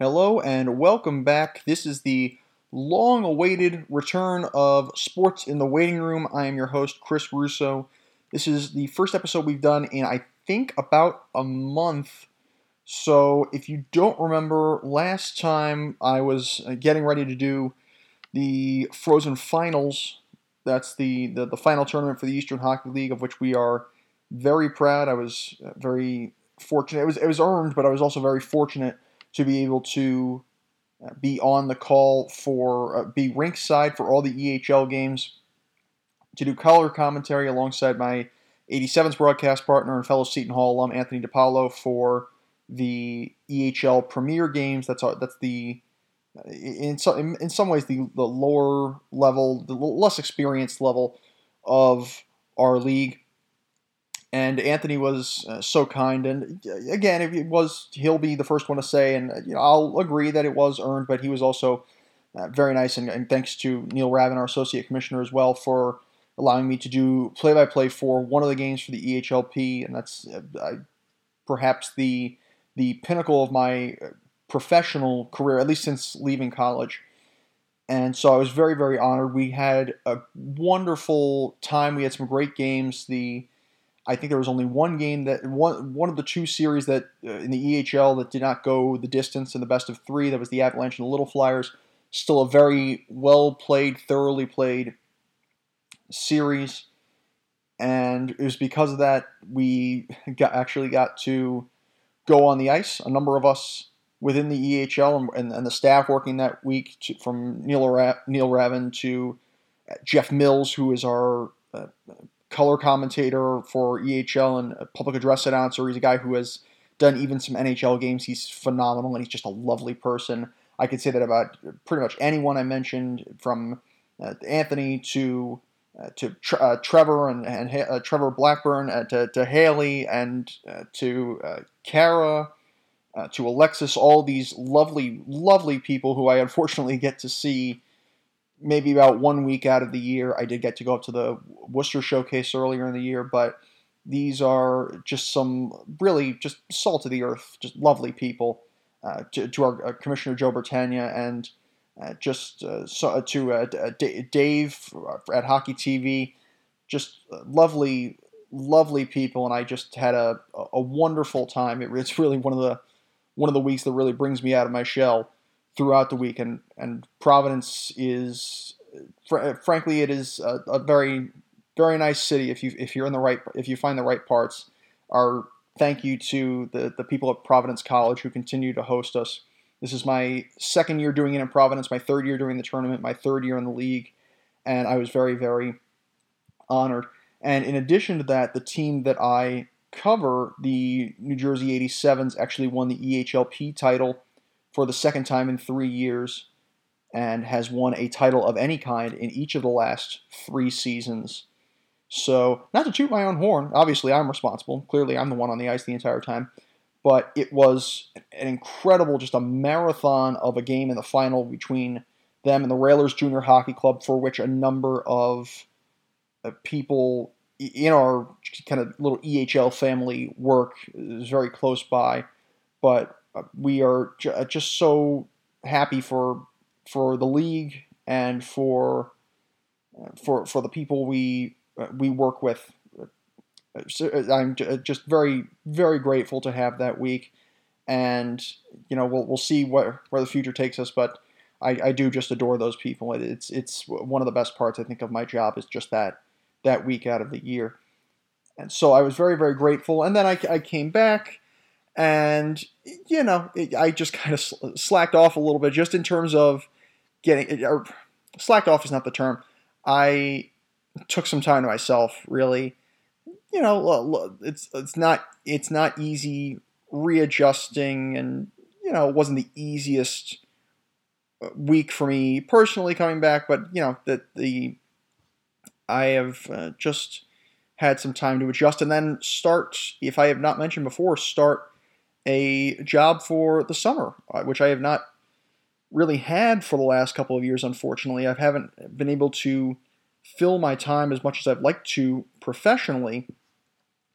Hello and welcome back. This is the long awaited return of Sports in the Waiting Room. I am your host, Chris Russo. This is the first episode we've done in, I think, about a month. So if you don't remember, last time I was uh, getting ready to do the Frozen Finals. That's the, the, the final tournament for the Eastern Hockey League, of which we are very proud. I was uh, very fortunate. It was, it was earned, but I was also very fortunate to be able to uh, be on the call for uh, be rink side for all the EHL games, to do color commentary alongside my 87's broadcast partner and fellow Seton Hall alum Anthony DiPaolo for the EHL Premier games. That's that's the in some in some ways the, the lower level, the less experienced level of our league and Anthony was uh, so kind. And again, it was, he'll be the first one to say, and you know, I'll agree that it was earned. But he was also uh, very nice, and, and, thanks to Neil Ravin, our associate commissioner, as well, for allowing me to do play-by-play for one of the games for the EHLP, and that's uh, perhaps the the pinnacle of my uh, professional career, at least since leaving college. And so I was very, very honored. We had a wonderful time. We had some great games. The I think there was only one game that one one of the two series that uh, in the EHL that did not go the distance in the best of three. That was the Avalanche and the Little Flyers. Still a very well played, thoroughly played series, and it was because of that we got actually got to go on the ice. A number of us within the EHL and, and, and the staff working that week, to, from Neil Ra- Neil Ravin to Jeff Mills, who is our uh, color commentator for EHL and public address announcer. He's a guy who has done even some NHL games. He's phenomenal and he's just a lovely person. I could say that about pretty much anyone I mentioned, from uh, Anthony to uh, to uh, Trevor and, and uh, Trevor Blackburn, uh, to, to Haley and uh, to Kara, to Alexis. All these lovely, lovely people who I unfortunately get to see maybe about one week out of the year. I did get to go up to the Worcester Showcase earlier in the year, but these are just some really just salt of the earth, just lovely people. Uh, to, to, our uh, Commissioner Joe Bertagna and uh, just uh, so, uh, to uh, Dave at Hockey TV, just lovely, lovely people, and I just had a, a wonderful time. It, it's really one of the one of the weeks that really brings me out of my shell throughout the week, and and Providence is, fr- frankly, it is a, a, very very nice city if you if you're in the right if you find the right parts. Our thank you to the the people at Providence College who continue to host us. This is my second year doing it in Providence, my third year doing the tournament, my third year in the league, and I was very very honored. And in addition to that, the team that I cover, the New Jersey 87s, actually won the EHLP title for the second time in three years and has won a title of any kind in each of the last three seasons. So, not to toot my own horn, obviously I'm responsible. Clearly, I'm the one on the ice the entire time. But it was an incredible, just a marathon of a game in the final between them and the Railers Junior Hockey Club, for which a number of uh, people in our kind of little EHL family work is very close by. But we are uh, just so happy for for the league and for uh, for for the people we uh, we work with. I'm just very very grateful to have that week, and you know we'll we'll see where where the future takes us, but. I, I do just adore those people. It's it's one of the best parts I think of my job is just that that week out of the year, and so I was very very grateful. And then I, I came back, and you know it, I just kind of slacked off a little bit just in terms of getting or slacked off is not the term. I took some time to myself, really. You know, it's it's not it's not easy readjusting, and you know, it wasn't the easiest uh, week for me personally coming back, but you know that the I have uh, just had some time to adjust and then start. If I have not mentioned before, start a job for the summer, uh, which I have not really had for the last couple of years, unfortunately. I haven't been able to fill my time as much as I'd like to professionally.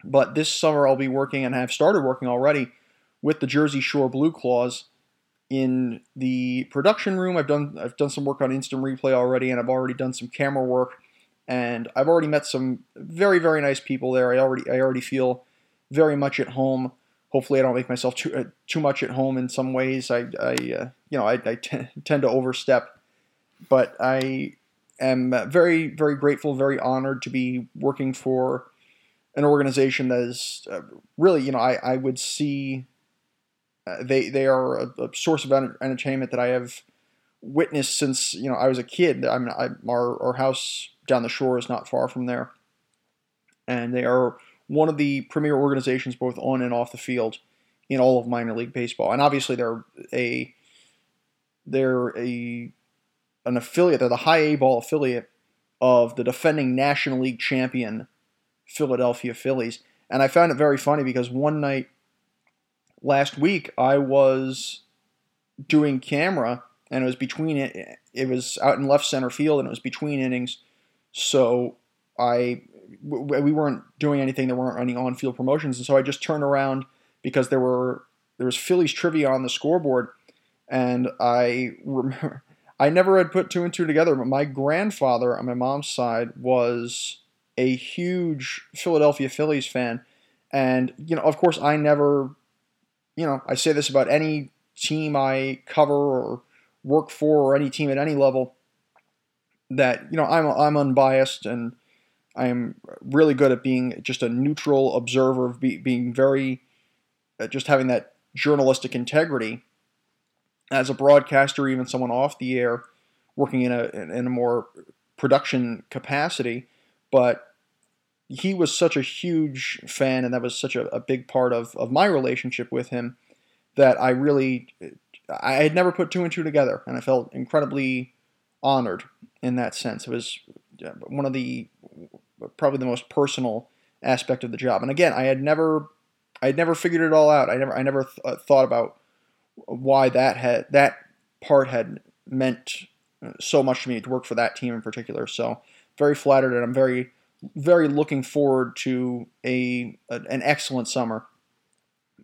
But this summer I'll be working and I have started working already with the Jersey Shore BlueClaws in the production room. I've done I've done some work on instant replay already, and I've already done some camera work, and I've already met some very very nice people there. I already I already feel very much at home. Hopefully, I don't make myself too uh, too much at home in some ways. I, I uh, you know I, I t- tend to overstep, but I am very very grateful, very honored to be working for an organization that is uh, really you know I, I would see uh, they they are a, a source of entertainment that I have witnessed since you know I was a kid. I mean, I, our our house down the shore is not far from there, and they are one of the premier organizations both on and off the field in all of minor league baseball. And obviously, they're a they're a an affiliate. They're the high A ball affiliate of the defending National League champion Philadelphia Phillies. And I found it very funny because one night last week I was doing camera and it was between it it was out in left center field and it was between innings so I we weren't doing anything there weren't any on-field promotions and so I just turned around because there were there was Phillies trivia on the scoreboard and I remember I never had put two and two together but my grandfather on my mom's side was a huge Philadelphia Phillies fan and you know of course I never you know, I say this about any team I cover or work for or any team at any level that, you know, I'm, I'm unbiased and I am really good at being just a neutral observer, of be, being very, uh, just having that journalistic integrity as a broadcaster, even someone off the air, working in a in a more production capacity. But he was such a huge fan, and that was such a, a big part of, of my relationship with him that I really I had never put two and two together, and I felt incredibly honored in that sense. It was one of the probably the most personal aspect of the job. And again, I had never I had never figured it all out. I never I never th- uh, thought about why that had that part had meant so much to me to work for that team in particular. So very flattered, and I'm very very looking forward to a, a an excellent summer.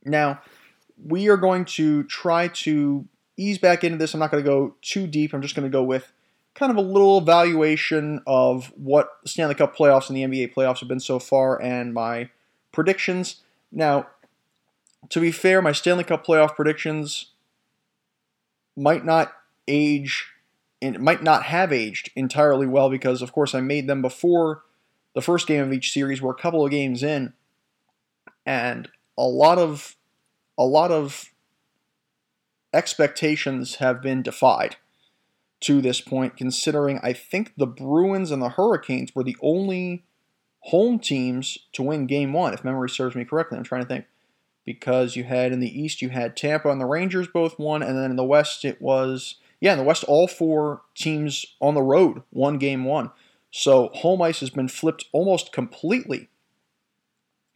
Now, we are going to try to ease back into this. I'm not going to go too deep. I'm just going to go with kind of a little evaluation of what Stanley Cup playoffs and the NBA playoffs have been so far and my predictions. Now, to be fair, my Stanley Cup playoff predictions might not age and might not have aged entirely well because of course I made them before the first game of each series. We're a couple of games in, and a lot of a lot of expectations have been defied to this point, considering I think the Bruins and the Hurricanes were the only home teams to win game one, if memory serves me correctly. I'm trying to think. Because you had in the East, you had Tampa and the Rangers both won, and then in the West, it was, yeah, in the West, all four teams on the road won game one. So home ice has been flipped almost completely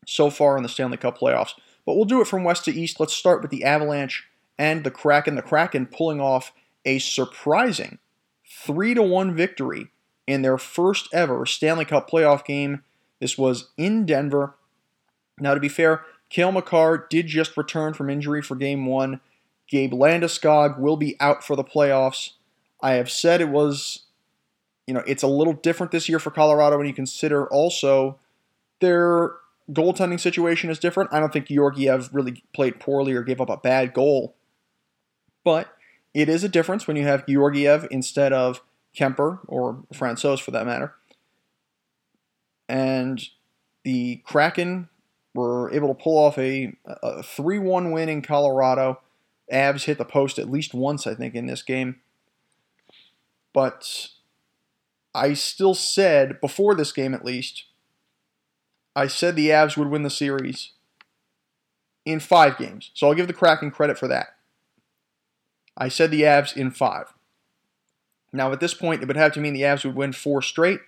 so far in the Stanley Cup playoffs. But we'll do it from west to east. Let's start with the Avalanche and the Kraken. The Kraken pulling off a surprising 3 to 1 victory in their first ever Stanley Cup playoff game. This was in Denver. Now, to be fair, Cale Makar did just return from injury for game one. Gabe Landeskog will be out for the playoffs. I have said it was you know, it's a little different this year for Colorado when you consider also their goaltending situation is different. I don't think Georgiev really played poorly or gave up a bad goal. But it is a difference when you have Georgiev instead of Kuemper or Francouz for that matter. And the Kraken were able to pull off a, a 3 1 win in Colorado. Avs hit the post at least once, I think, in this game. But I still said, before this game at least, I said the Avs would win the series in five games. So I'll give the Kraken credit for that. I said the Avs in five. Now, at this point, it would have to mean the Avs would win four straight.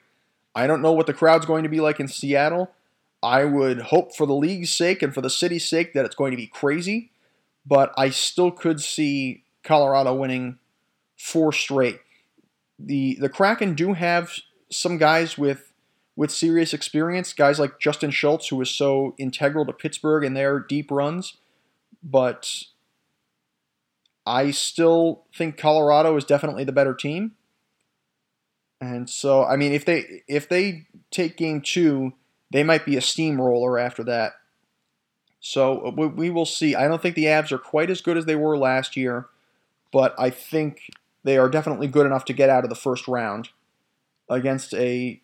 I don't know what the crowd's going to be like in Seattle. I would hope for the league's sake and for the city's sake that it's going to be crazy, but I still could see Colorado winning four straight the the Kraken do have some guys with with serious experience, guys like Justin Schultz, who was so integral to Pittsburgh in their deep runs. But I still think Colorado is definitely the better team. And so, I mean, if they if they take game two, they might be a steamroller after that. So uh, we, we will see. I don't think the Avs are quite as good as they were last year, but I think they are definitely good enough to get out of the first round against a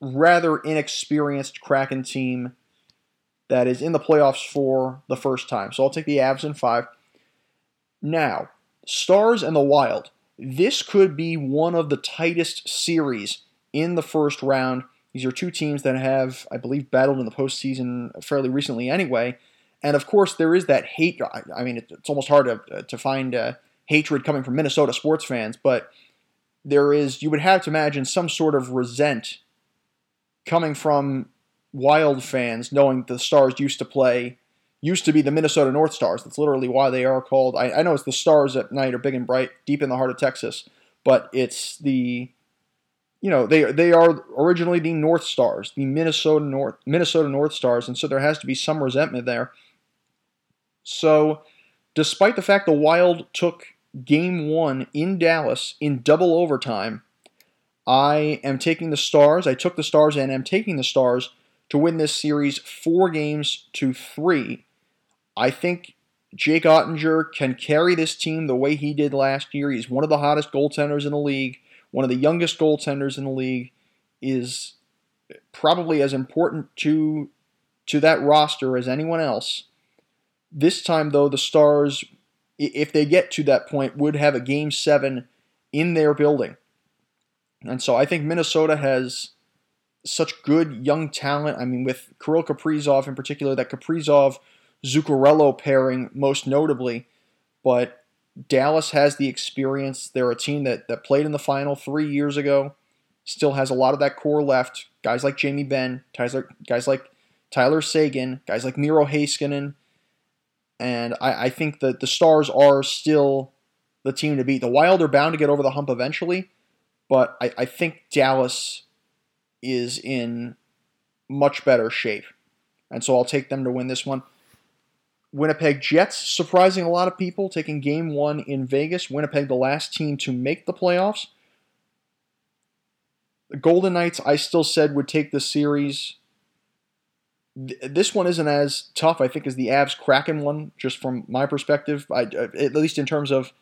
rather inexperienced Kraken team that is in the playoffs for the first time. So I'll take the Avs in five. Now, Stars and the Wild. This could be one of the tightest series in the first round. These are two teams that have, I believe, battled in the postseason fairly recently anyway. And of course, there is that hate. I mean, it's almost hard to, to find uh, hatred coming from Minnesota sports fans, but there is, you would have to imagine, some sort of resent coming from Wild fans knowing the Stars used to play used to be the Minnesota North Stars. That's literally why they are called. I, I know it's the Stars at night are big and bright, deep in the heart of Texas, but it's the you know they they are originally the North Stars, the Minnesota North Minnesota North Stars, and so there has to be some resentment there. So, despite the fact the Wild took Game One in Dallas in double overtime, I am taking the Stars. I took the Stars and am taking the Stars to win this series four games to three. I think Jake Oettinger can carry this team the way he did last year. He's one of the hottest goaltenders in the league, one of the youngest goaltenders in the league, is probably as important to to that roster as anyone else. This time though, the Stars if they get to that point would have a game 7 in their building. And so I think Minnesota has such good young talent. I mean, with Kirill Kaprizov in particular, that Kaprizov Zuccarello pairing most notably, but Dallas has the experience. They're a team that, that played in the final three years ago, still has a lot of that core left. Guys like Jamie Benn, guys like, Tyler Seguin, guys like Miro Heiskanen. And I, I think that the Stars are still the team to beat. The Wild are bound to get over the hump eventually, but I, I think Dallas is in much better shape. And so I'll take them to win this one. Winnipeg Jets surprising a lot of people, taking game one in Vegas. Winnipeg, the last team to make the playoffs. The Golden Knights, I still said would take the series. This one isn't as tough, I think, as the Avs Kraken one, just from my perspective, I, at least in terms of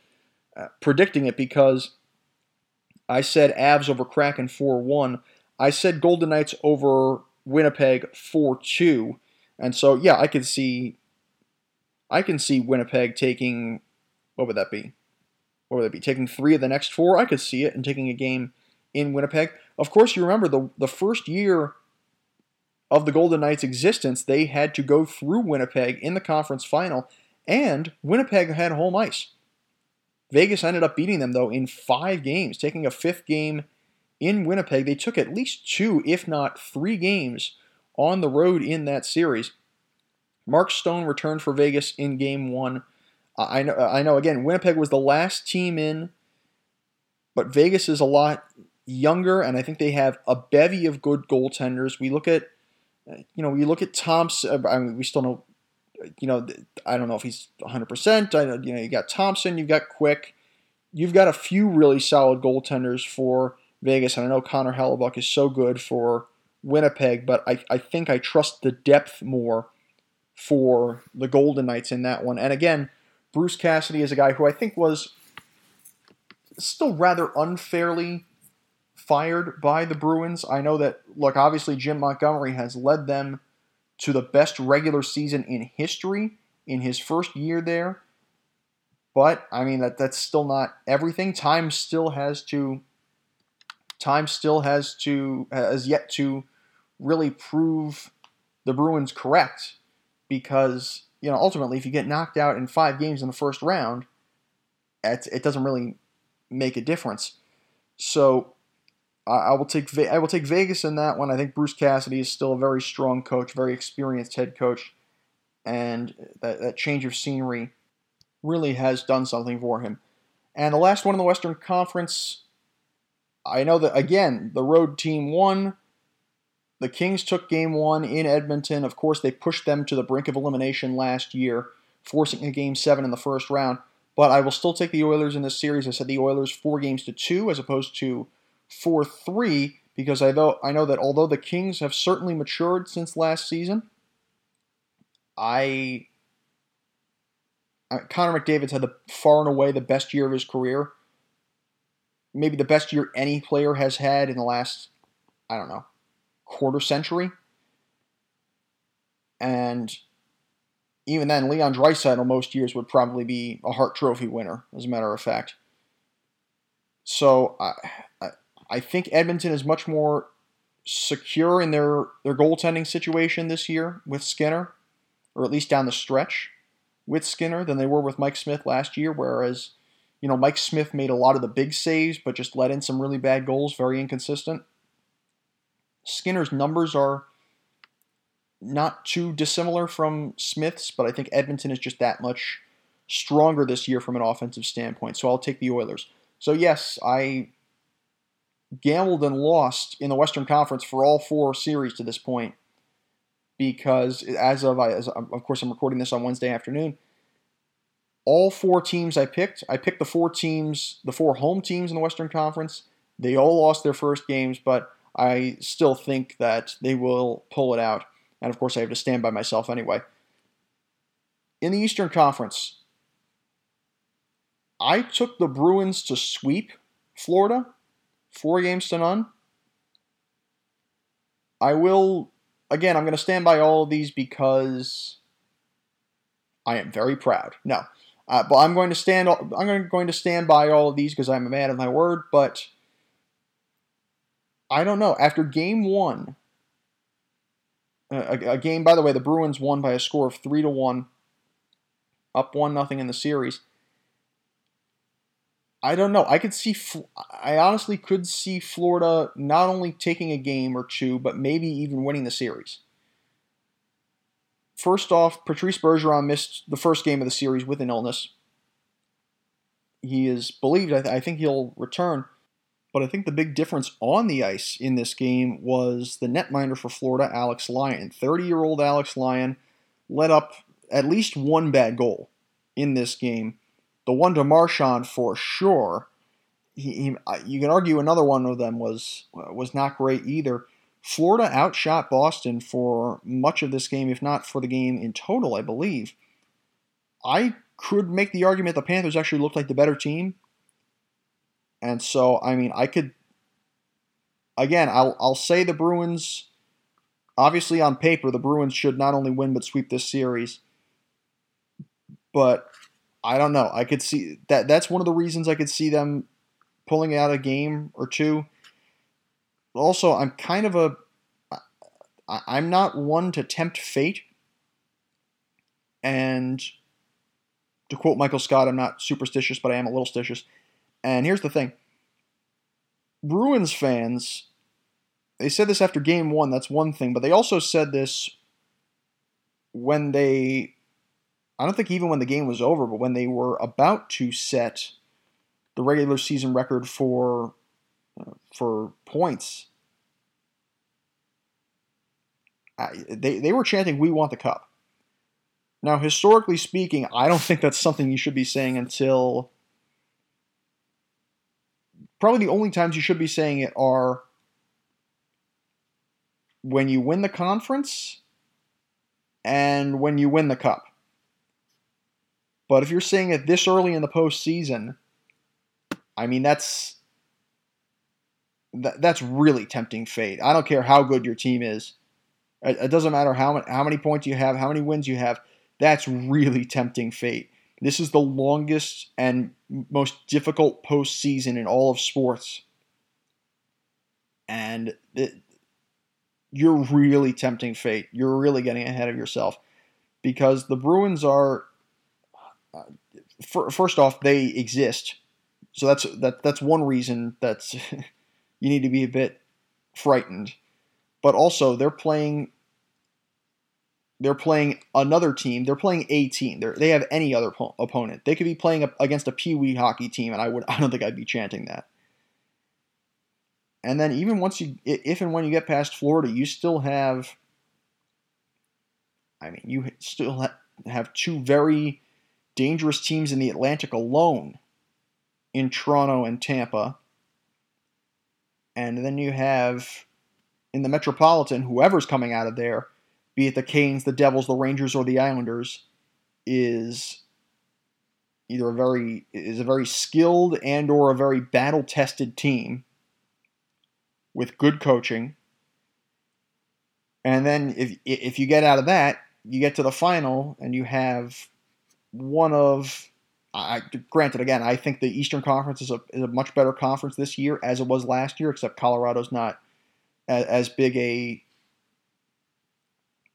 uh, predicting it, because I said Avs over Kraken 4 1. I said Golden Knights over Winnipeg 4 2. And so, yeah, I could see. I can see Winnipeg taking. What would that be? What would that be? Taking three of the next four? I could see it and taking a game in Winnipeg. Of course, you remember the, the first year of the Golden Knights' existence, they had to go through Winnipeg in the conference final, and Winnipeg had home ice. Vegas ended up beating them, though, in five games, taking a fifth game in Winnipeg. They took at least two, if not three games on the road in that series. Mark Stone returned for Vegas in game one. Uh, I know, uh, I know, again, Winnipeg was the last team in, but Vegas is a lot younger, and I think they have a bevy of good goaltenders. We look at, uh, you know, we look at Thompson. I mean, we still know, you know, I don't know if he's 100%. I know, you know, you got Thompson, you've got Quick, you've got a few really solid goaltenders for Vegas, and I know Connor Hellebuyck is so good for Winnipeg, but I, I think I trust the depth more for the Golden Knights in that one. And again, Bruce Cassidy is a guy who I think was still rather unfairly fired by the Bruins. I know that, look, obviously Jim Montgomery has led them to the best regular season in history in his first year there. But I mean that that's still not everything. Time still has to time still has to has yet to really prove the Bruins correct because you know ultimately if you get knocked out in five games in the first round, it, doesn't really make a difference. So I, I will take I will take Vegas in that one. I think Bruce Cassidy is still a very strong coach, very experienced head coach, and that, that change of scenery really has done something for him. And the last one in the Western Conference, I know that again, the road team won. The Kings took game one in Edmonton. Of course, they pushed them to the brink of elimination last year, forcing a game seven in the first round. but I will still take the Oilers in this series. I said the Oilers four games to two as opposed to four three because I know I know that although the Kings have certainly matured since last season, I Connor McDavid's had the far and away the best year of his career. Maybe the best year any player has had in the last, I don't know, quarter century. And even then, Leon Draisaitl most years would probably be a Hart Trophy winner, as a matter of fact. So I, I, I think Edmonton is much more secure in their, their goaltending situation this year with Skinner, or at least down the stretch with Skinner than they were with Mike Smith last year, whereas, you know, Mike Smith made a lot of the big saves, but just let in some really bad goals, very inconsistent. Skinner's numbers are not too dissimilar from Smith's, but I think Edmonton is just that much stronger this year from an offensive standpoint. So I'll take the Oilers. So yes, I gambled and lost in the Western Conference for all four series to this point because as of as of course I'm recording this on Wednesday afternoon. All four teams I picked, I picked the four teams, the four home teams in the Western Conference. They all lost their first games, but I still think that they will pull it out. And of course, I have to stand by myself anyway. In the Eastern Conference, I took the Bruins to sweep Florida, four games to none. I will, again, I'm going to stand by all of these because I am very proud. No, uh, but I'm going to stand. I'm going to stand by all of these because I'm a man of my word. But I don't know. After Game One, a, a, game, by the way, the Bruins won by a score of three to one, up one nothing in the series. I don't know. I could see. I honestly could see Florida not only taking a game or two, but maybe even winning the series. First off, Patrice Bergeron missed the first game of the series with an illness. He is believed. I, th- I think he'll return. But I think the big difference on the ice in this game was the netminder for Florida, Alex Lyon. 30 year old Alex Lyon let up at least one bad goal in this game. The one to Marchand for sure. He, he, you can argue another one of them was uh, was not great either. Florida outshot Boston for much of this game, if not for the game in total, I believe. I could make the argument the Panthers actually looked like the better team and so, I mean, I could, again, I'll, I'll say the Bruins, obviously on paper, the Bruins should not only win but sweep this series. But I don't know. I could see that. That's one of the reasons I could see them pulling out a game or two. Also, I'm kind of a. I'm not one to tempt fate. And to quote Michael Scott, I'm not superstitious, but I am a little stitious. And here's the thing Bruins fans, they said this after game one, that's one thing, but they also said this when they, I don't think even when the game was over, but when they were about to set the regular season record for for points. they, they were chanting, We want the cup. Now, historically speaking, I don't think that's something you should be saying until probably the only times you should be saying it are when you win the conference and when you win the cup. But if you're saying it this early in the postseason, I mean that's that, that's really tempting fate. I don't care how good your team is. It, it doesn't matter how how many points you have, how many wins you have. That's really tempting fate. This is the longest and most difficult postseason in all of sports. And it, you're really tempting fate. You're really getting ahead of yourself because the Bruins are, uh, first off, they exist. So that's that. That's one reason that's you need to be a bit frightened. But also, they're playing they're playing another team. They're playing a team. They're, they have any other po- opponent. They could be playing a, against a pee wee hockey team, and I would I don't think I'd be chanting that. And then even once you, if and when you get past Florida, you still have. I mean, you still have two very dangerous teams in the Atlantic alone in Toronto and Tampa. And then you have in the Metropolitan, whoever's coming out of there, be it the Canes, the Devils, the Rangers, or the Islanders, is either a very is a very skilled and or a very battle tested team with good coaching. And then if if you get out of that, you get to the final and you have one of I granted again, I think the Eastern Conference is a, is a much better conference this year as it was last year, except Colorado's not as, as big a,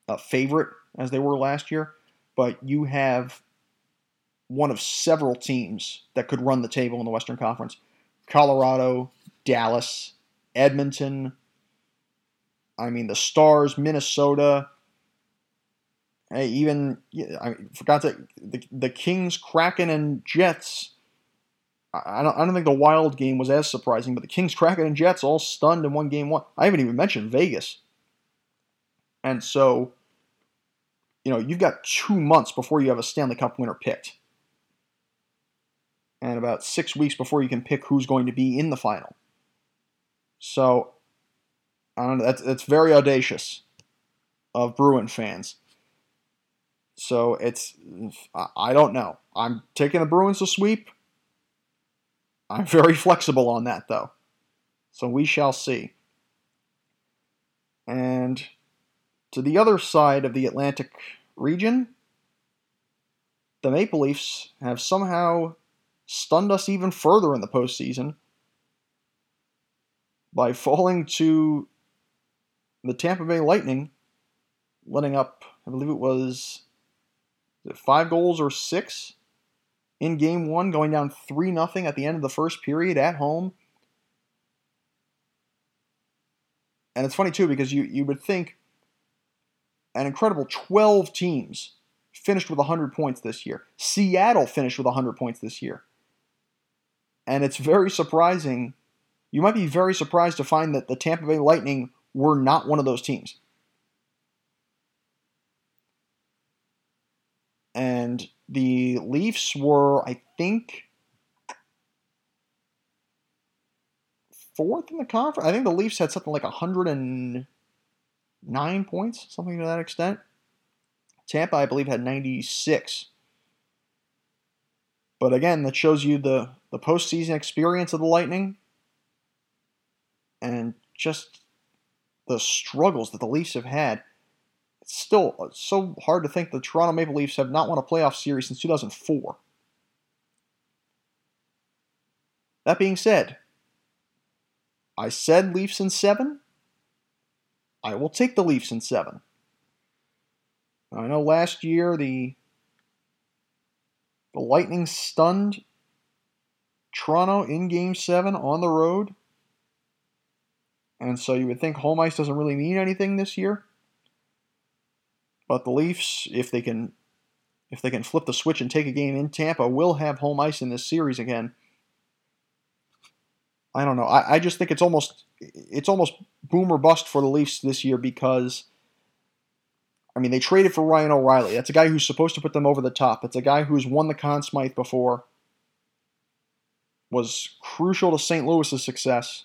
a favorite as they were last year. But you have one of several teams that could run the table in the Western Conference Colorado, Dallas, Edmonton. I mean, the Stars, Minnesota. Hey, even I forgot that the, the Kings, Kraken, and Jets. I don't, I don't think the Wild game was as surprising, but the Kings, Kraken, and Jets all stunned in one game. One. I haven't even mentioned Vegas. And so, you know, you've got two months before you have a Stanley Cup winner picked and about six weeks before you can pick who's going to be in the final. So, I don't know. That's, that's very audacious of Bruin fans. So it's I don't know. I'm taking the Bruins to sweep. I'm very flexible on that though. So we shall see. And to the other side of the Atlantic region, the Maple Leafs have somehow stunned us even further in the postseason by falling to the Tampa Bay Lightning, letting up, I believe it was five goals or six in game one, going down 3 0 at the end of the first period at home. And it's funny, too, because you, you would think an incredible 12 teams finished with 100 points this year. Seattle finished with 100 points this year. And it's very surprising. You might be very surprised to find that the Tampa Bay Lightning were not one of those teams. And the Leafs were, I think, fourth in the conference. I think the Leafs had something like 109 points, something to that extent. Tampa, I believe, had 96. But again, that shows you the, the postseason experience of the Lightning and just the struggles that the Leafs have had. It's still so hard to think the Toronto Maple Leafs have not won a playoff series since 2004. That being said, I said Leafs in seven. I will take the Leafs in seven. I know last year the the Lightning stunned Toronto in game seven on the road. And so you would think home ice doesn't really mean anything this year. But the Leafs, if they can if they can flip the switch and take a game in Tampa, will have home ice in this series again. I don't know. I, I just think it's almost it's almost boom or bust for the Leafs this year because I mean, they traded for Ryan O'Reilly. That's a guy who's supposed to put them over the top. It's a guy who's won the Conn Smythe before, was crucial to St. Louis's success,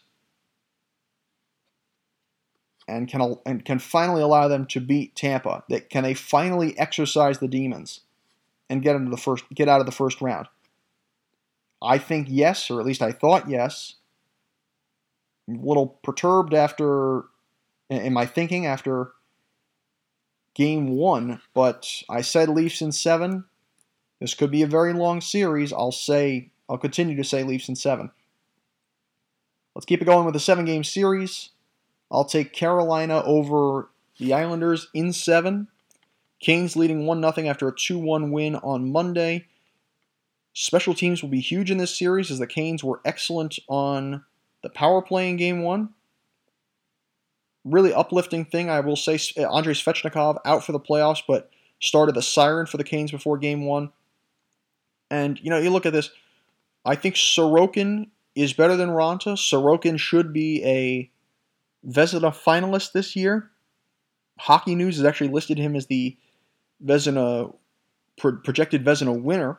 and can and can finally allow them to beat Tampa. That can they finally exercise the demons and get into the first get out of the first round? I think yes, or at least I thought yes. A little perturbed after in my thinking after game one, but I said Leafs in seven. This could be a very long series. I'll say, I'll continue to say Leafs in seven. Let's keep it going with the seven game series. I'll take Carolina over the Islanders in seven. Canes leading 1 0 after a 2 1 win on Monday. Special teams will be huge in this series as the Canes were excellent on the power play in game one really uplifting thing. I will say Andrei Svechnikov out for the playoffs, but started the siren for the Canes before game one. And, you know, you look at this, I think Sorokin is better than Raanta. Sorokin should be a Vezina finalist this year. Hockey News has actually listed him as the Vezina projected Vezina winner.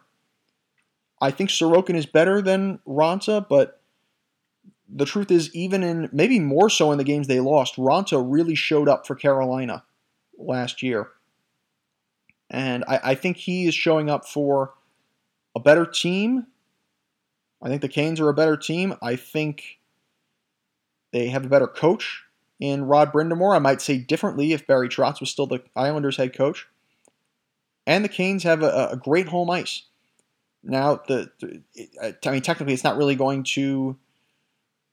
I think Sorokin is better than Raanta, but the truth is, even in maybe more so in the games they lost, Raanta really showed up for Carolina last year. And I, I think he is showing up for a better team. I think the Canes are a better team. I think they have a better coach in Rod Brind'Amour. I might say differently if Barry Trotz was still the Islanders head coach. And the Canes have a, a great home ice. Now, the, the, I mean, technically, it's not really going to.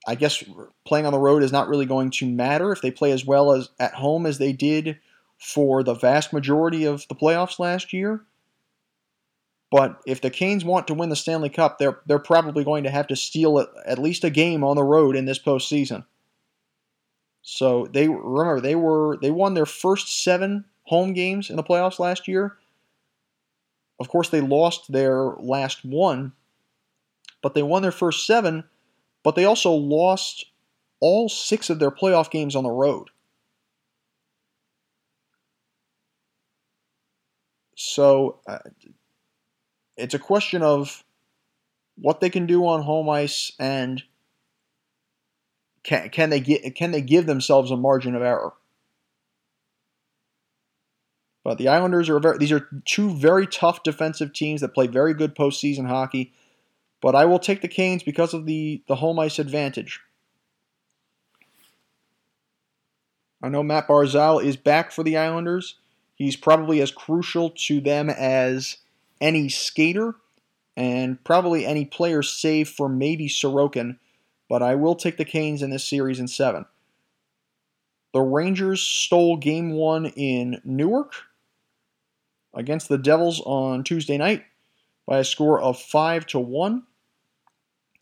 I guess playing on the road is not really going to matter if they play as well as at home as they did for the vast majority of the playoffs last year. But if the Canes want to win the Stanley Cup, they're they're probably going to have to steal at least a game on the road in this postseason. So they remember they were they won their first seven home games in the playoffs last year. Of course, they lost their last one, but they won their first seven. But they also lost all six of their playoff games on the road. So uh, it's a question of what they can do on home ice and can, can they get can they give themselves a margin of error? But the Islanders are very, these are two very tough defensive teams that play very good postseason hockey. But I will take the Canes because of the, the home ice advantage. I know Matt Barzal is back for the Islanders. He's probably as crucial to them as any skater and probably any player save for maybe Sorokin, but I will take the Canes in this series in seven. The Rangers stole game one in Newark against the Devils on Tuesday night by a score of 5 to 1.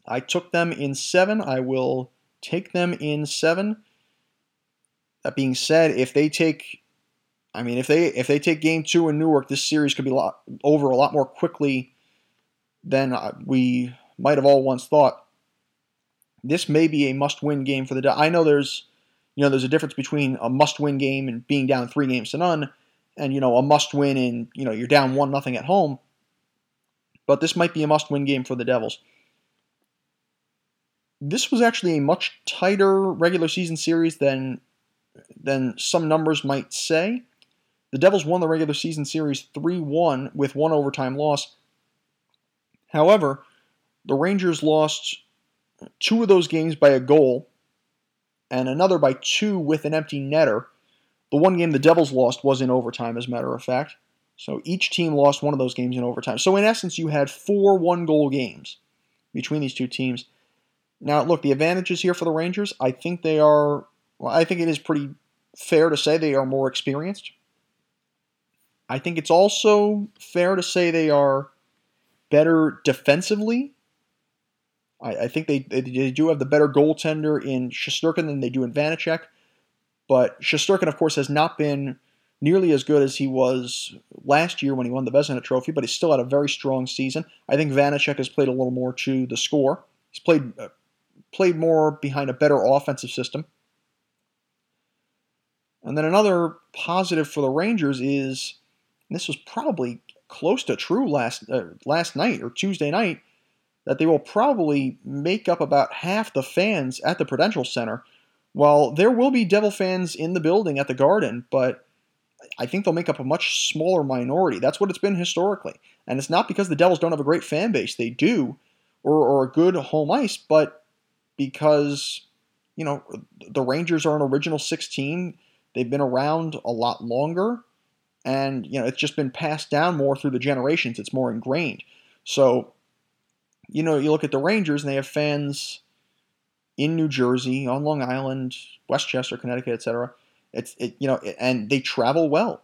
I took them in 7. I will take them in 7. That being said, if they take I mean, if they if they take Game Two in Newark, this series could be a lot, over a lot more quickly than uh, we might have all once thought. This may be a must-win game for the. I know there's, you know, there's a difference between a must-win game and being down three games to none, and you know, a must-win and you know you're down one nothing at home. But this might be a must-win game for the Devils. This was actually a much tighter regular season series than than some numbers might say. The Devils won the regular season series 3 1 with one overtime loss. However, the Rangers lost two of those games by a goal and another by two with an empty netter. The one game the Devils lost was in overtime, as a matter of fact. So each team lost one of those games in overtime. So in essence, you had four one goal games between these two teams. Now, look, the advantages here for the Rangers, I think they are, well, I think it is pretty fair to say they are more experienced. I think it's also fair to say they are better defensively. I, I think they, they, they do have the better goaltender in Shesterkin than they do in Vanecek. But Shesterkin, of course, has not been nearly as good as he was last year when he won the Vezina Trophy, but he's still had a very strong season. I think Vanecek has played a little more to the score. He's played uh, played more behind a better offensive system. And then another positive for the Rangers is this was probably close to true last uh, last night or Tuesday night, that they will probably make up about half the fans at the Prudential Center. While there will be Devil fans in the building at the Garden, but I think they'll make up a much smaller minority. That's what it's been historically. And it's not because the Devils don't have a great fan base. They do, or, or a good home ice, but because, you know, the Rangers are an original 16. They've been around a lot longer and you know it's just been passed down more through the generations. It's more ingrained. So, you know, you look at the Rangers and they have fans in New Jersey, on Long Island, Westchester, Connecticut, etc. It's it, you know, and they travel well.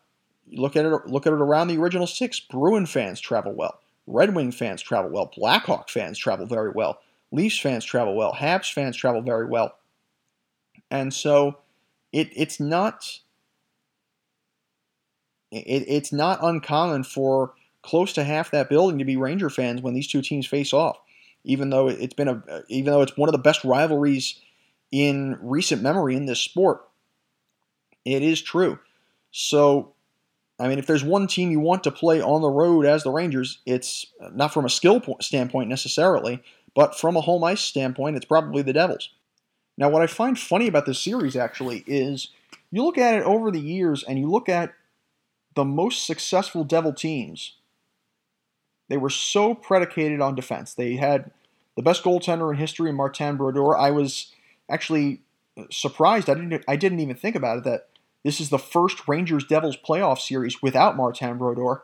Look at it, look at it around the original six. Bruin fans travel well. Red Wing fans travel well. Blackhawk fans travel very well. Leafs fans travel well. Habs fans travel very well. And so, it it's not it, it's not uncommon for close to half that building to be Ranger fans when these two teams face off. Even though it's been a, even though it's one of the best rivalries in recent memory in this sport, it is true. So I mean, if there's one team you want to play on the road as the Rangers, it's not from a skill point standpoint necessarily, but from a home ice standpoint, it's probably the Devils. Now, what I find funny about this series actually is you look at it over the years and you look at the most successful Devil teams. They were so predicated on defense. They had the best goaltender in history, Martin Brodeur. I was actually surprised. I didn't. I didn't even think about it that this is the first Rangers Devils playoff series without Martin Brodeur.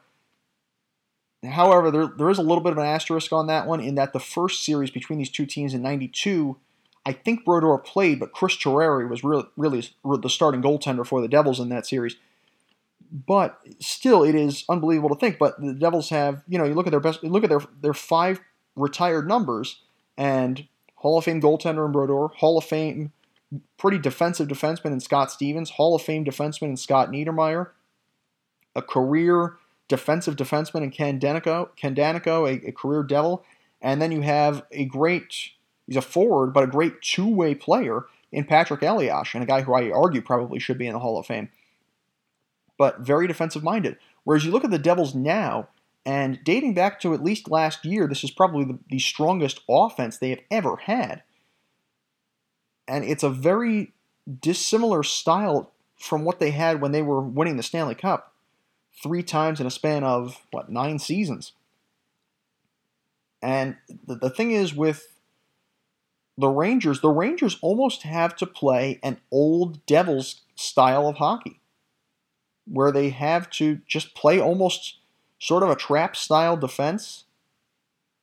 However, there, there is a little bit of an asterisk on that one in that the first series between these two teams in '92, I think Brodeur played, but Chris Terreri was really, really the starting goaltender for the Devils in that series. But still, it is unbelievable to think. But the Devils have, you know, you look at their best, look at their their five retired numbers, and Hall of Fame goaltender in Brodeur, Hall of Fame pretty defensive defenseman in Scott Stevens, Hall of Fame defenseman in Scott Niedermayer, a career defensive defenseman in Ken Daneyko, Ken Daneyko a, a career devil, and then you have a great, he's a forward, but a great two-way player in Patrick Elias, and a guy who I argue probably should be in the Hall of Fame, but very defensive-minded. Whereas you look at the Devils now, and dating back to at least last year, this is probably the, the strongest offense they have ever had. And it's a very dissimilar style from what they had when they were winning the Stanley Cup three times in a span of what nine seasons. And the, the thing is with the Rangers, the Rangers almost have to play an old Devils style of hockey, where they have to just play almost sort of a trap style defense,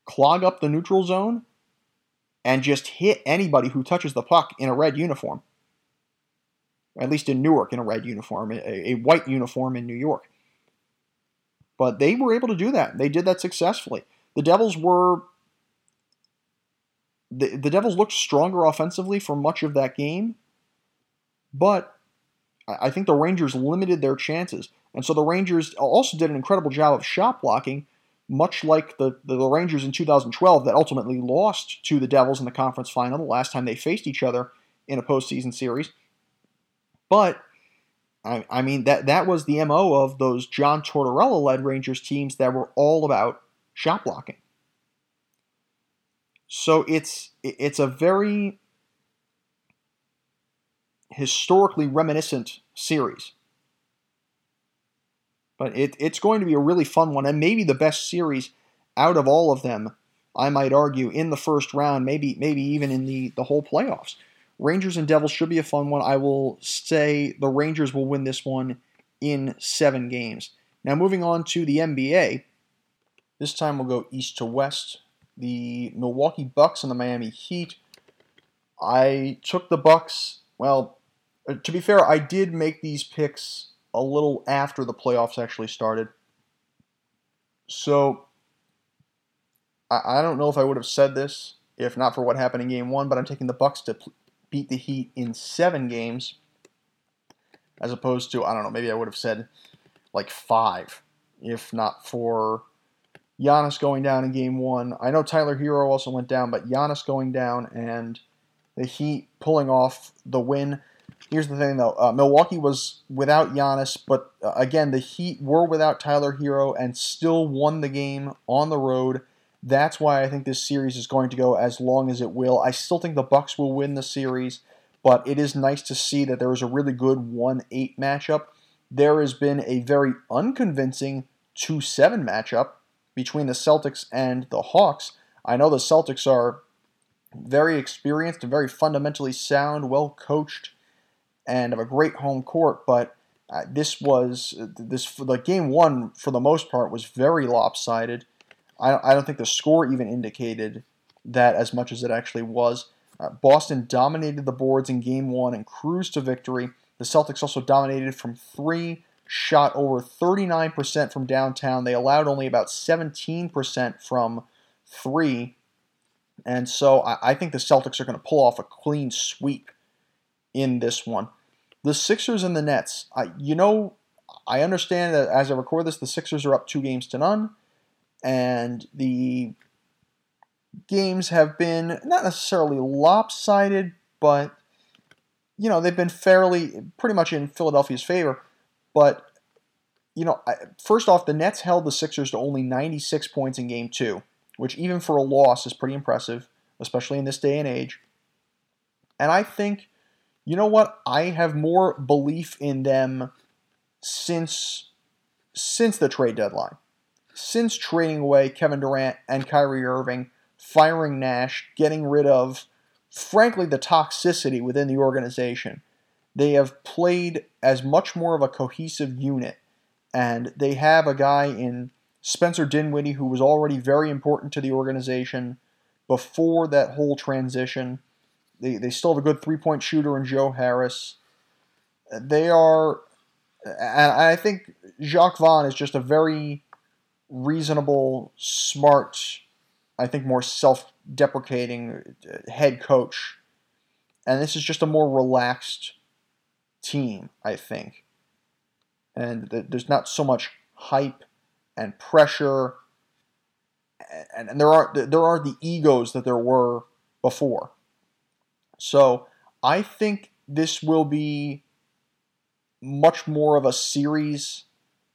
clog up the neutral zone, and just hit anybody who touches the puck in a red uniform. At least in Newark, in a red uniform, a, a white uniform in New York. But they were able to do that. They did that successfully. The Devils were. The, the Devils looked stronger offensively for much of that game, but I think the Rangers limited their chances. And so the Rangers also did an incredible job of shot blocking much like the, the, the, Rangers in 2012 that ultimately lost to the Devils in the conference final the last time they faced each other in a postseason series. But I, I mean that that was the MO of those John Tortorella led Rangers teams that were all about shot blocking. So it's it's a very historically reminiscent series. But it, it's going to be a really fun one, and maybe the best series out of all of them, I might argue, in the first round, maybe maybe even in the, the whole playoffs. Rangers and Devils should be a fun one. I will say the Rangers will win this one in seven games. Now, moving on to the NBA. This time we'll go east to west. The Milwaukee Bucks and the Miami Heat. I took the Bucks. Well, uh, to be fair, I did make these picks a little after the playoffs actually started. So I, I don't know if I would have said this if not for what happened in game one, but I'm taking the Bucks to beat the Heat in seven games, as opposed to I don't know maybe I would have said like five if not for Giannis going down in game one. I know Tyler Herro also went down, but Giannis going down and the Heat pulling off the win. Here's the thing, though. Uh, Milwaukee was without Giannis, but uh, again, the Heat were without Tyler Herro and still won the game on the road. That's why I think this series is going to go as long as it will. I still think the Bucks will win the series, but it is nice to see that there is a really good 1-8 matchup. There has been a very unconvincing 2-7 matchup between the Celtics and the Hawks. I know the Celtics are very experienced and very fundamentally sound, well coached and have a great home court, but uh, this was this the game one for the most part was very lopsided. I, I don't think the score even indicated that as much as it actually was. Uh, Boston dominated the boards in game one and cruised to victory. The Celtics also dominated from three, shot over 39% from downtown. They allowed only about 17% from three. And so I, I think the Celtics are going to pull off a clean sweep in this one. The Sixers and the Nets. I, you know, I understand that as I record this, the Sixers are up two games to none, and the games have been not necessarily lopsided, but you know they've been fairly, pretty much in Philadelphia's favor. But you know, first off, the Nets held the Sixers to only 96 points in game two, which even for a loss is pretty impressive, especially in this day and age. And I think, you know what? I have more belief in them since since the trade deadline. Since trading away Kevin Durant and Kyrie Irving, firing Nash, getting rid of, frankly, the toxicity within the organization, they have played as much more of a cohesive unit. And they have a guy in Spencer Dinwiddie who was already very important to the organization before that whole transition. They, they still have a good three point shooter in Joe Harris. They are, and I think Jacque Vaughn is just a very reasonable, smart, I think more self deprecating uh, head coach. And this is just a more relaxed team, I think. And there's not so much hype and pressure, and, and there are there are the egos that there were before. So I think this will be much more of a series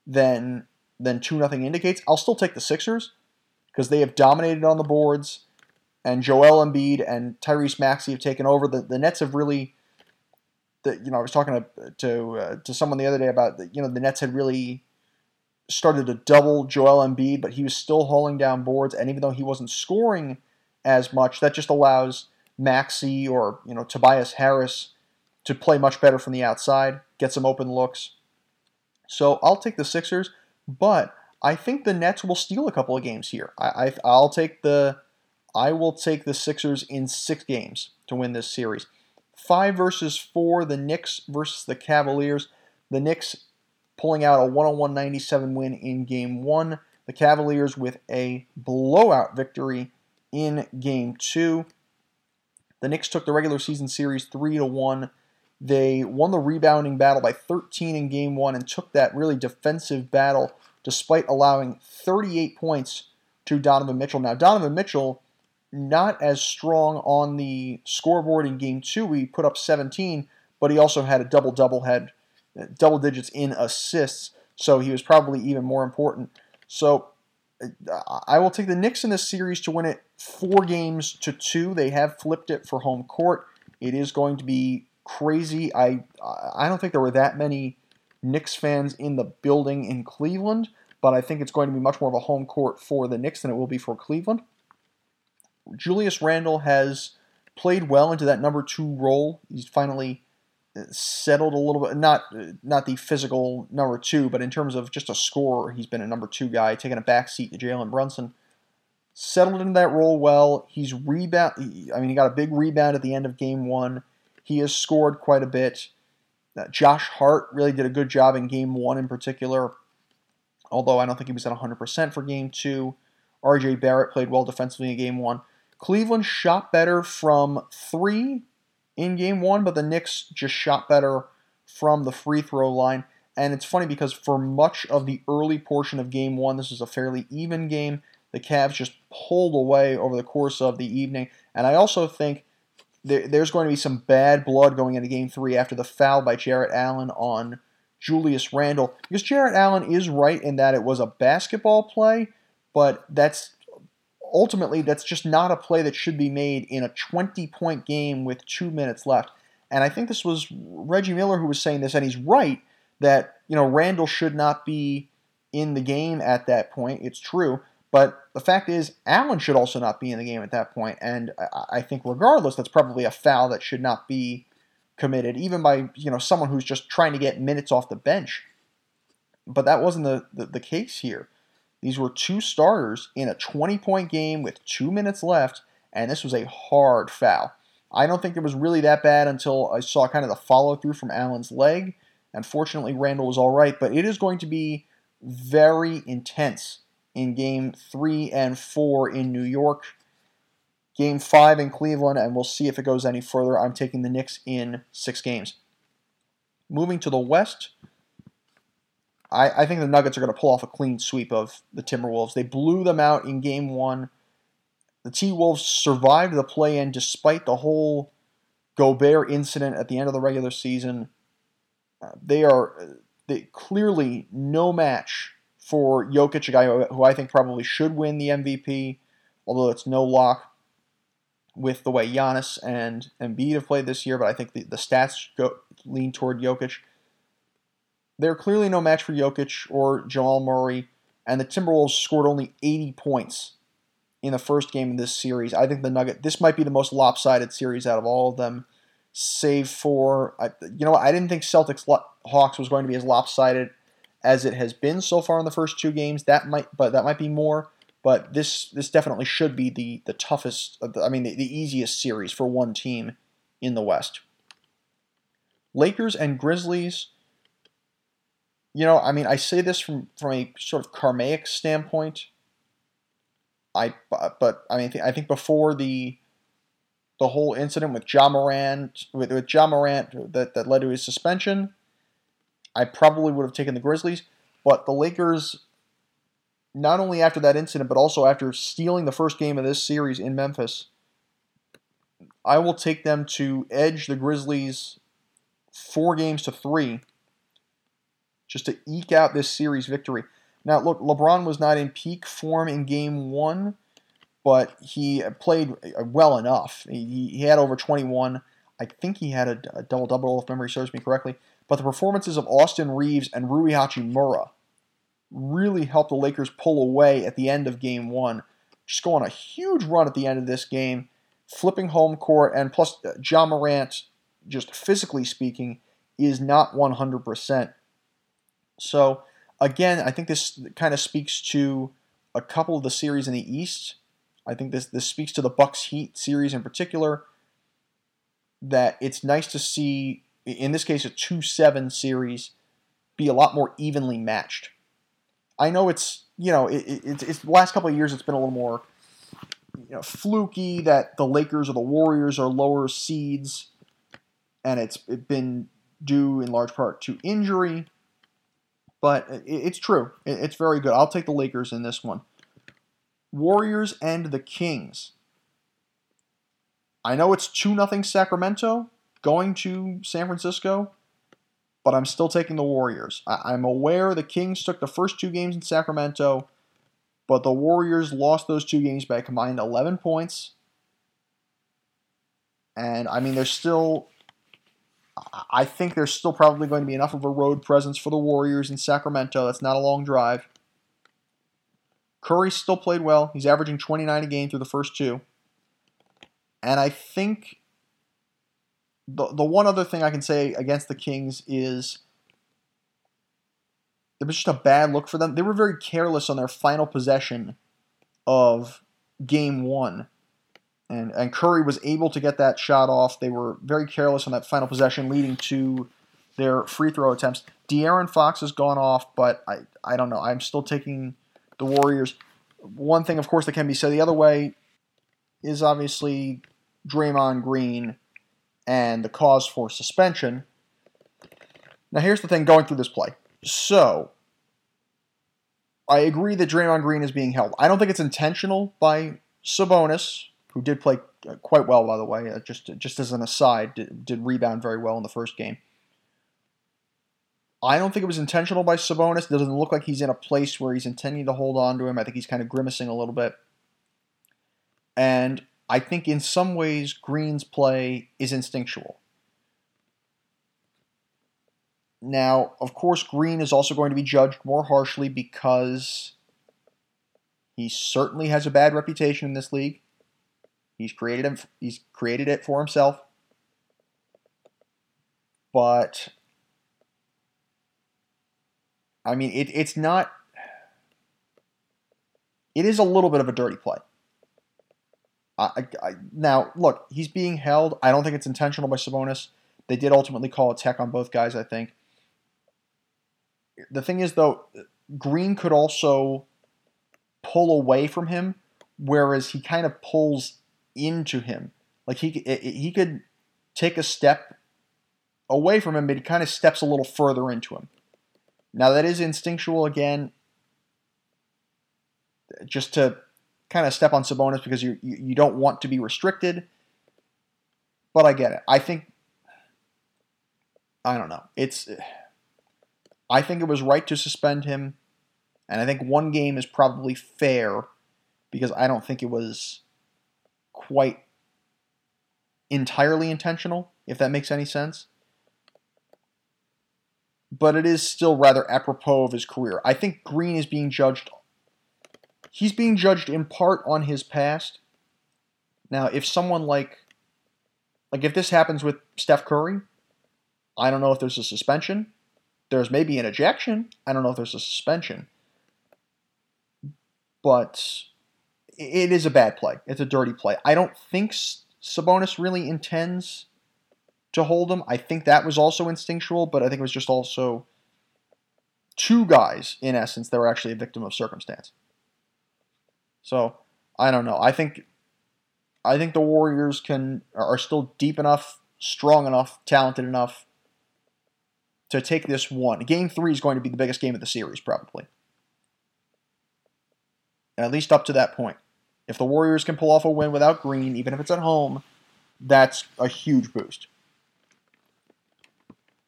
than than two nothing indicates. I'll still take the Sixers because they have dominated on the boards, and Joel Embiid and Tyrese Maxey have taken over. The the Nets have really, the, you know, I was talking to to, uh, to someone the other day about the, you know the Nets had really started to double Joel Embiid, but he was still hauling down boards, and even though he wasn't scoring as much, that just allows Maxey or you know Tobias Harris to play much better from the outside, get some open looks. So I'll take the Sixers, but I think the Nets will steal a couple of games here. I, I will take the I will take the Sixers in six games to win this series. Five versus four, the Knicks versus the Cavaliers. The Knicks pulling out a 101 97 win in game one. The Cavaliers with a blowout victory in game two. The Knicks took the regular season series 3 to 1. They won the rebounding battle by 13 in game one and took that really defensive battle despite allowing 38 points to Donovan Mitchell. Now, Donovan Mitchell, not as strong on the scoreboard in game two. He put up 17, but he also had a double double head, double digits in assists, so he was probably even more important. So I will take the Knicks in this series to win it four games to two. They have flipped it for home court. It is going to be crazy. I I don't think there were that many Knicks fans in the building in Cleveland, but I think it's going to be much more of a home court for the Knicks than it will be for Cleveland. Julius Randle has played well into that number two role. He's finally uh, settled a little bit. Not not the physical number two, but in terms of just a scorer, he's been a number two guy, taking a back seat to Jalen Brunson. Settled into that role well. He's rebound. I mean, he got a big rebound at the end of game one. He has scored quite a bit. Uh, Josh Hart really did a good job in game one in particular, although I don't think he was at 100% for game two. RJ Barrett played well defensively in game one. Cleveland shot better from three in game one, but the Knicks just shot better from the free throw line. And it's funny because for much of the early portion of game one, this is a fairly even game. The Cavs just pulled away over the course of the evening. And I also think there, there's going to be some bad blood going into game three after the foul by Jarrett Allen on Julius Randle. Because Jarrett Allen is right in that it was a basketball play, but that's ultimately that's just not a play that should be made in a 20 point game with two minutes left. And I think this was Reggie Miller who was saying this, and he's right that you know Randle should not be in the game at that point. It's true, but the fact is, Allen should also not be in the game at that point. And I think, regardless, that's probably a foul that should not be committed, even by you know someone who's just trying to get minutes off the bench. But that wasn't the, the, the case here. These were two starters in a 20 point game with two minutes left, and this was a hard foul. I don't think it was really that bad until I saw kind of the follow through from Allen's leg. And fortunately, Randle was all right, but it is going to be very intense in game three and four in New York, game five in Cleveland, and we'll see if it goes any further. I'm taking the Knicks in six games. Moving to the West, I, I think the Nuggets are going to pull off a clean sweep of the Timberwolves. They blew them out in game one. The T Wolves survived the play in despite the whole Gobert incident at the end of the regular season. Uh, they are the, clearly no match for Jokic, a guy who I think probably should win the MVP, although it's no lock with the way Giannis and Embiid have played this year. But I think the, the stats go, lean toward Jokic. They're clearly no match for Jokic or Jamal Murray, and the Timberwolves scored only 80 points in the first game of this series. I think the Nugget this might be the most lopsided series out of all of them, save for I, you know I didn't think Celtics Hawks was going to be as lopsided as it has been so far in the first two games. That might but that might be more. But this this definitely should be the the toughest. Uh, I mean the, the easiest series for one team in the West. Lakers and Grizzlies. You know, I mean, I say this from from a sort of karmic standpoint. I but I mean, I think before the the whole incident with Ja Morant with, with Ja Morant that, that led to his suspension, I probably would have taken the Grizzlies. But the Lakers, not only after that incident, but also after stealing the first game of this series in Memphis, I will take them to edge the Grizzlies four games to three just to eke out this series victory. Now, look, LeBron was not in peak form in game one, but he played well enough. He, he had over 21. I think he had a, a double double, if memory serves me correctly. But the performances of Austin Reaves and Rui Hachimura really helped the Lakers pull away at the end of game one. Just go on a huge run at the end of this game, flipping home court, and plus, uh, Ja Morant, just physically speaking, is not 100%. So, again, I think this kind of speaks to a couple of the series in the East. I think this this speaks to the Bucks Heat series in particular. That it's nice to see, in this case, a two seven series be a lot more evenly matched. I know it's you know it, it, it's the last couple of years it's been a little more you know fluky that the Lakers or the Warriors are lower seeds, and it's been due in large part to injury. But it's true. It's very good. I'll take the Lakers in this one. Warriors and the Kings. I know it's 2 0 Sacramento going to San Francisco, but I'm still taking the Warriors. I- am aware the Kings took the first two games in Sacramento, but the Warriors lost those two games by combined 11 points. And I mean, there's still I think there's still probably going to be enough of a road presence for the Warriors in Sacramento. That's not a long drive. Curry still played well. He's averaging 29 a game through the first two. And I think the the one other thing I can say against the Kings is it was just a bad look for them. They were very careless on their final possession of game one and and Curry was able to get that shot off. They were very careless on that final possession, leading to their free throw attempts. De'Aaron Fox has gone off, but I I don't know. I'm still taking the Warriors. One thing, of course, that can be said the other way is obviously Draymond Green and the cause for suspension. Now, here's the thing going through this play. So, I agree that Draymond Green is being held. I don't think it's intentional by Sabonis who did play uh, quite well, by the way. Uh, just just as an aside, did, did, rebound very well in the first game. I don't think it was intentional by Sabonis. It doesn't look like he's in a place where he's intending to hold on to him. I think he's kind of grimacing a little bit. And I think in some ways, Green's play is instinctual. Now, of course, Green is also going to be judged more harshly because he certainly has a bad reputation in this league. He's created him. He's created it for himself. But I mean, it, it's not. It is a little bit of a dirty play. I, I, now, look, he's being held. I don't think it's intentional by Sabonis. They did ultimately call a tech on both guys, I think. The thing is, though, Green could also pull away from him, whereas he kind of pulls into him. Like he he could take a step away from him, but he kind of steps a little further into him. Now that is instinctual again, just to kind of step on Sabonis because you you don't want to be restricted. But I get it. I think I don't know. It's I think it was right to suspend him, and I think one game is probably fair because I don't think it was quite entirely intentional, if that makes any sense. But it is still rather apropos of his career. I think Green is being judged. He's being judged in part on his past. Now, if someone like, like if this happens with Steph Curry, I don't know if there's a suspension. There's maybe an ejection. I don't know if there's a suspension. But it is a bad play. It's a dirty play. I don't think Sabonis really intends to hold him. I think that was also instinctual, but I think it was just also two guys, in essence, that were actually a victim of circumstance. So I don't know. I think I think the Warriors can are still deep enough, strong enough, talented enough to take this one. Game three is going to be the biggest game of the series, probably. At least up to that point. If the Warriors can pull off a win without Green, even if it's at home, that's a huge boost.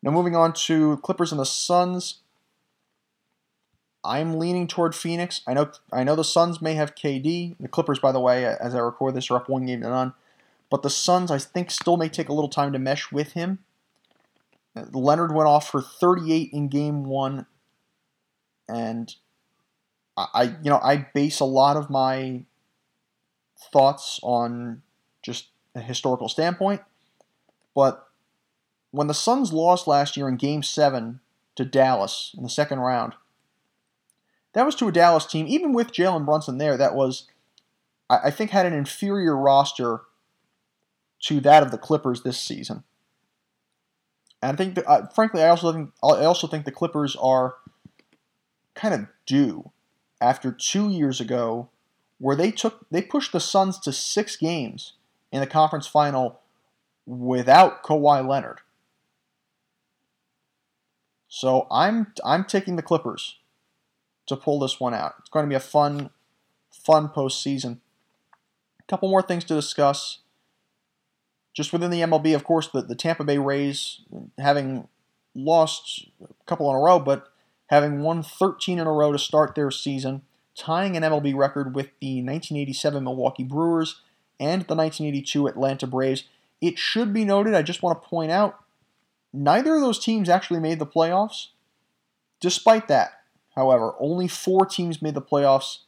Now moving on to Clippers and the Suns. I'm leaning toward Phoenix. I know I know the Suns may have KD. The Clippers, by the way, as I record this, are up one game to none. But the Suns, I think, still may take a little time to mesh with him. Leonard went off for 38 in game one, and I, you know, I base a lot of my thoughts on just a historical standpoint. But when the Suns lost last year in Game 7 to Dallas in the second round, that was to a Dallas team, even with Jalen Brunson there, that was, I think, had an inferior roster to that of the Clippers this season. And I think, that, uh, frankly, I also think I also think the Clippers are kind of due after two years ago where they took they pushed the Suns to six games in the conference final without Kawhi Leonard. So I'm I'm taking the Clippers to pull this one out. It's going to be a fun fun postseason. A couple more things to discuss. Just within the MLB, of course, the, the Tampa Bay Rays having lost a couple in a row, but having won 13 in a row to start their season tying an MLB record with the 1987 Milwaukee Brewers and the 1982 Atlanta Braves. It should be noted, I just want to point out, neither of those teams actually made the playoffs. Despite that, however, only four teams made the playoffs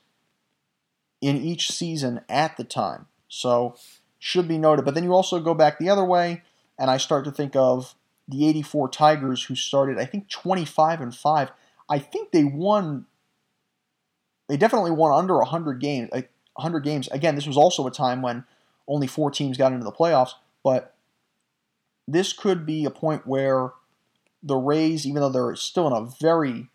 in each season at the time. So, should be noted. But then you also go back the other way, and I start to think of the 84 Tigers who started, I think, 25 and 5. I think they won they definitely won under 100 games. 100 games. Again, this was also a time when only four teams got into the playoffs, but this could be a point where the Rays, even though they're still in a very,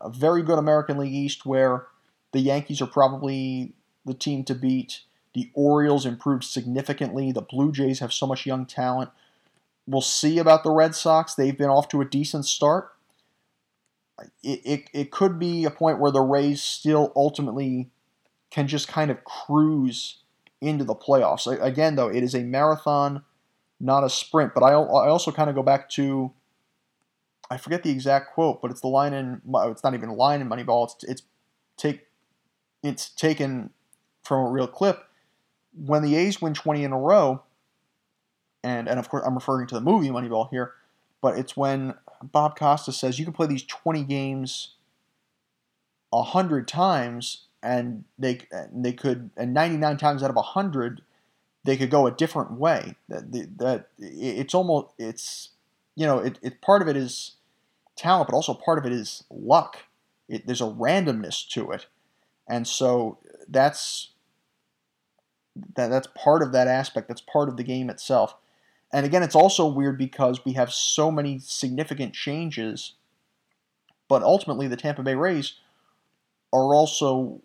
a very good American League East, where the Yankees are probably the team to beat. The Orioles improved significantly. The Blue Jays have so much young talent. We'll see about the Red Sox. They've been off to a decent start it, it, it could be a point where the Rays still ultimately can just kind of cruise into the playoffs. Again, though, it is a marathon, not a sprint. But I, I also kind of go back to, I forget the exact quote, but it's the line in, oh, it's not even a line in Moneyball. It's, it's take, it's taken from a real clip. When the A's win 20 in a row, and, and of course I'm referring to the movie Moneyball here, but it's when Bob Costas says you can play these 20 games a hundred times, and they they could, and 99 times out of a hundred, they could go a different way. That that it's almost it's you know it, it part of it is talent, but also part of it is luck. It, there's a randomness to it, and so that's that that's part of that aspect. That's part of the game itself. And again, it's also weird because we have so many significant changes, but ultimately the Tampa Bay Rays are also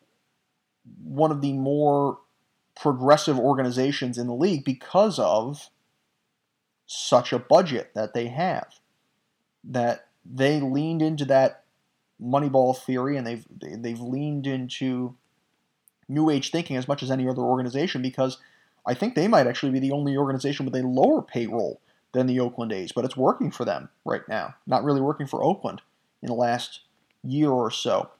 one of the more progressive organizations in the league because of such a budget that they have. That they leaned into that Moneyball theory and they've they've leaned into new age thinking as much as any other organization because I think they might actually be the only organization with a lower payroll than the Oakland A's, but it's working for them right now. Not really working for Oakland in the last year or so.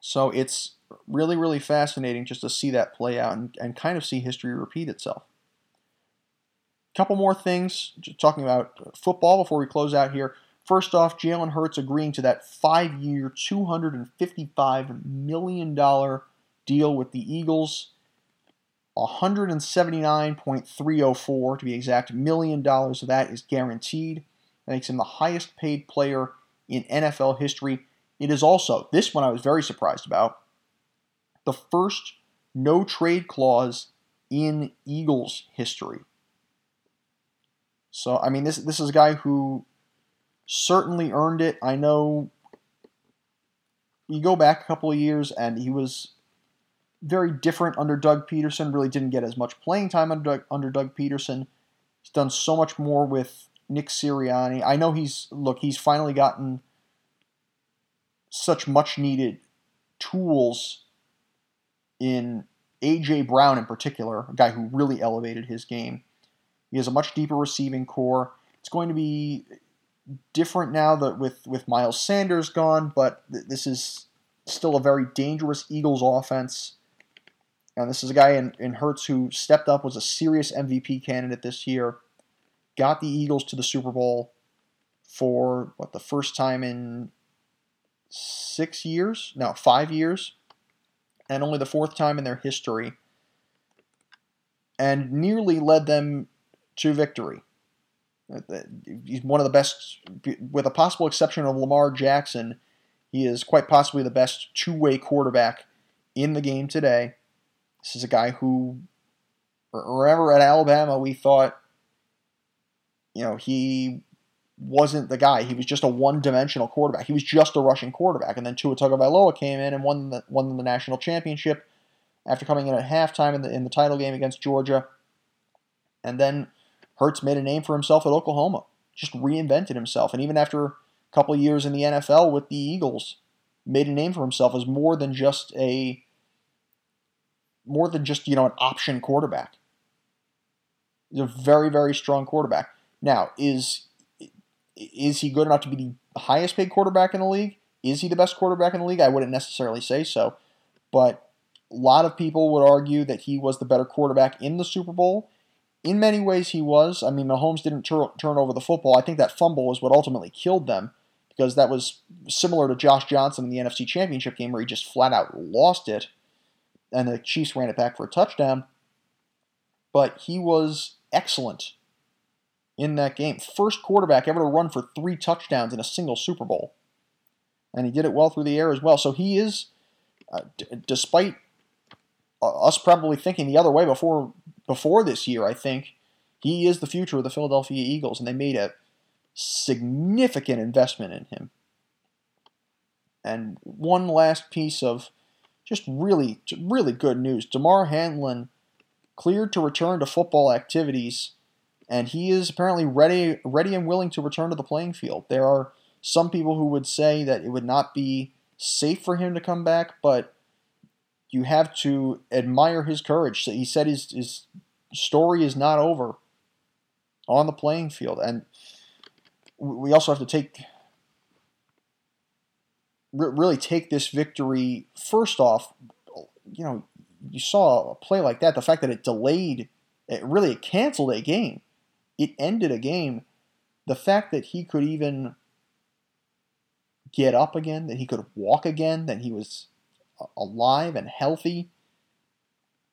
So it's really, really fascinating just to see that play out and, and kind of see history repeat itself. A couple more things, talking about football before we close out here. First off, Jalen Hurts agreeing to that five year, $255 million deal with the Eagles. 179.304 to be exact million dollars of that is guaranteed. That makes him the highest paid player in NFL history. It is also, this one I was very surprised about, the first no trade clause in Eagles history. So I mean this this is a guy who certainly earned it. I know you go back a couple of years and he was very different under Doug Pederson, Really didn't get as much playing time under Doug, under Doug Pederson. He's done so much more with Nick Sirianni. I know he's look. He's finally gotten such much needed tools in AJ Brown in particular, a guy who really elevated his game. He has a much deeper receiving corps. It's going to be different now that with with Miles Sanders gone, but th- this is still a very dangerous Eagles offense. And this is a guy in, in Hurts who stepped up, was a serious MVP candidate this year, got the Eagles to the Super Bowl for what the first time in six years? No, five years, and only the fourth time in their history, and nearly led them to victory. He's one of the best, with a possible exception of Lamar Jackson. He is quite possibly the best two way quarterback in the game today. This is a guy who, remember at Alabama, we thought, you know, he wasn't the guy. He was just a one-dimensional quarterback. He was just a rushing quarterback. And then Tua Tagovailoa came in and won the won the national championship after coming in at halftime in the in the title game against Georgia. And then Hurts made a name for himself at Oklahoma. Just reinvented himself. And even after a couple years in the NFL with the Eagles, made a name for himself as more than just a more than just, you know, an option quarterback. He's a very, very strong quarterback. Now, is is he good enough to be the highest paid quarterback in the league? Is he the best quarterback in the league? I wouldn't necessarily say so. But a lot of people would argue that he was the better quarterback in the Super Bowl. In many ways, he was. I mean, Mahomes didn't tur- turn over the football. I think that fumble was what ultimately killed them because that was similar to Josh Johnson in the NFC Championship game where he just flat out lost it and the Chiefs ran it back for a touchdown. But he was excellent in that game. First quarterback ever to run for three touchdowns in a single Super Bowl. And he did it well through the air as well. So he is, uh, d- despite uh, us probably thinking the other way before before this year, I think he is the future of the Philadelphia Eagles, and they made a significant investment in him. And one last piece of just really, really good news. Damar Hamlin cleared to return to football activities, and he is apparently ready, ready and willing to return to the playing field. There are some people who would say that it would not be safe for him to come back, but you have to admire his courage. He said his, his story is not over on the playing field, and we also have to take really take this victory first off you know you saw a play like that the fact that it delayed it really it canceled a game. It ended a game. The fact that he could even get up again that he could walk again that he was alive and healthy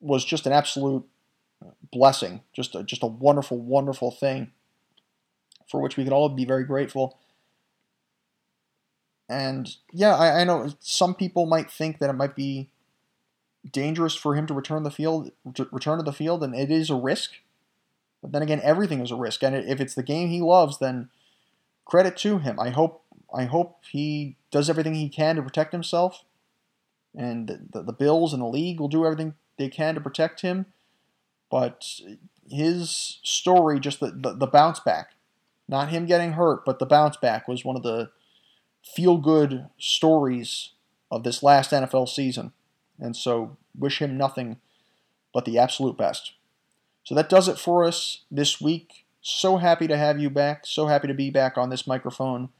was just an absolute blessing just a, just a wonderful wonderful thing for which we can all be very grateful and yeah, I, I know some people might think that it might be dangerous for him to return the field, to return to the field, and it is a risk. But then again, everything is a risk, and if it's the game he loves, then credit to him. I hope I hope he does everything he can to protect himself, and the, the Bills and the league will do everything they can to protect him. But his story, just the, the, the bounce back, not him getting hurt, but the bounce back was one of the feel good stories of this last NFL season. And so, wish him nothing but the absolute best. So, that does it for us this week. So happy to have you back. So happy to be back on this microphone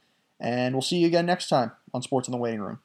And we'll see you again next time on Sports in the Waiting Room.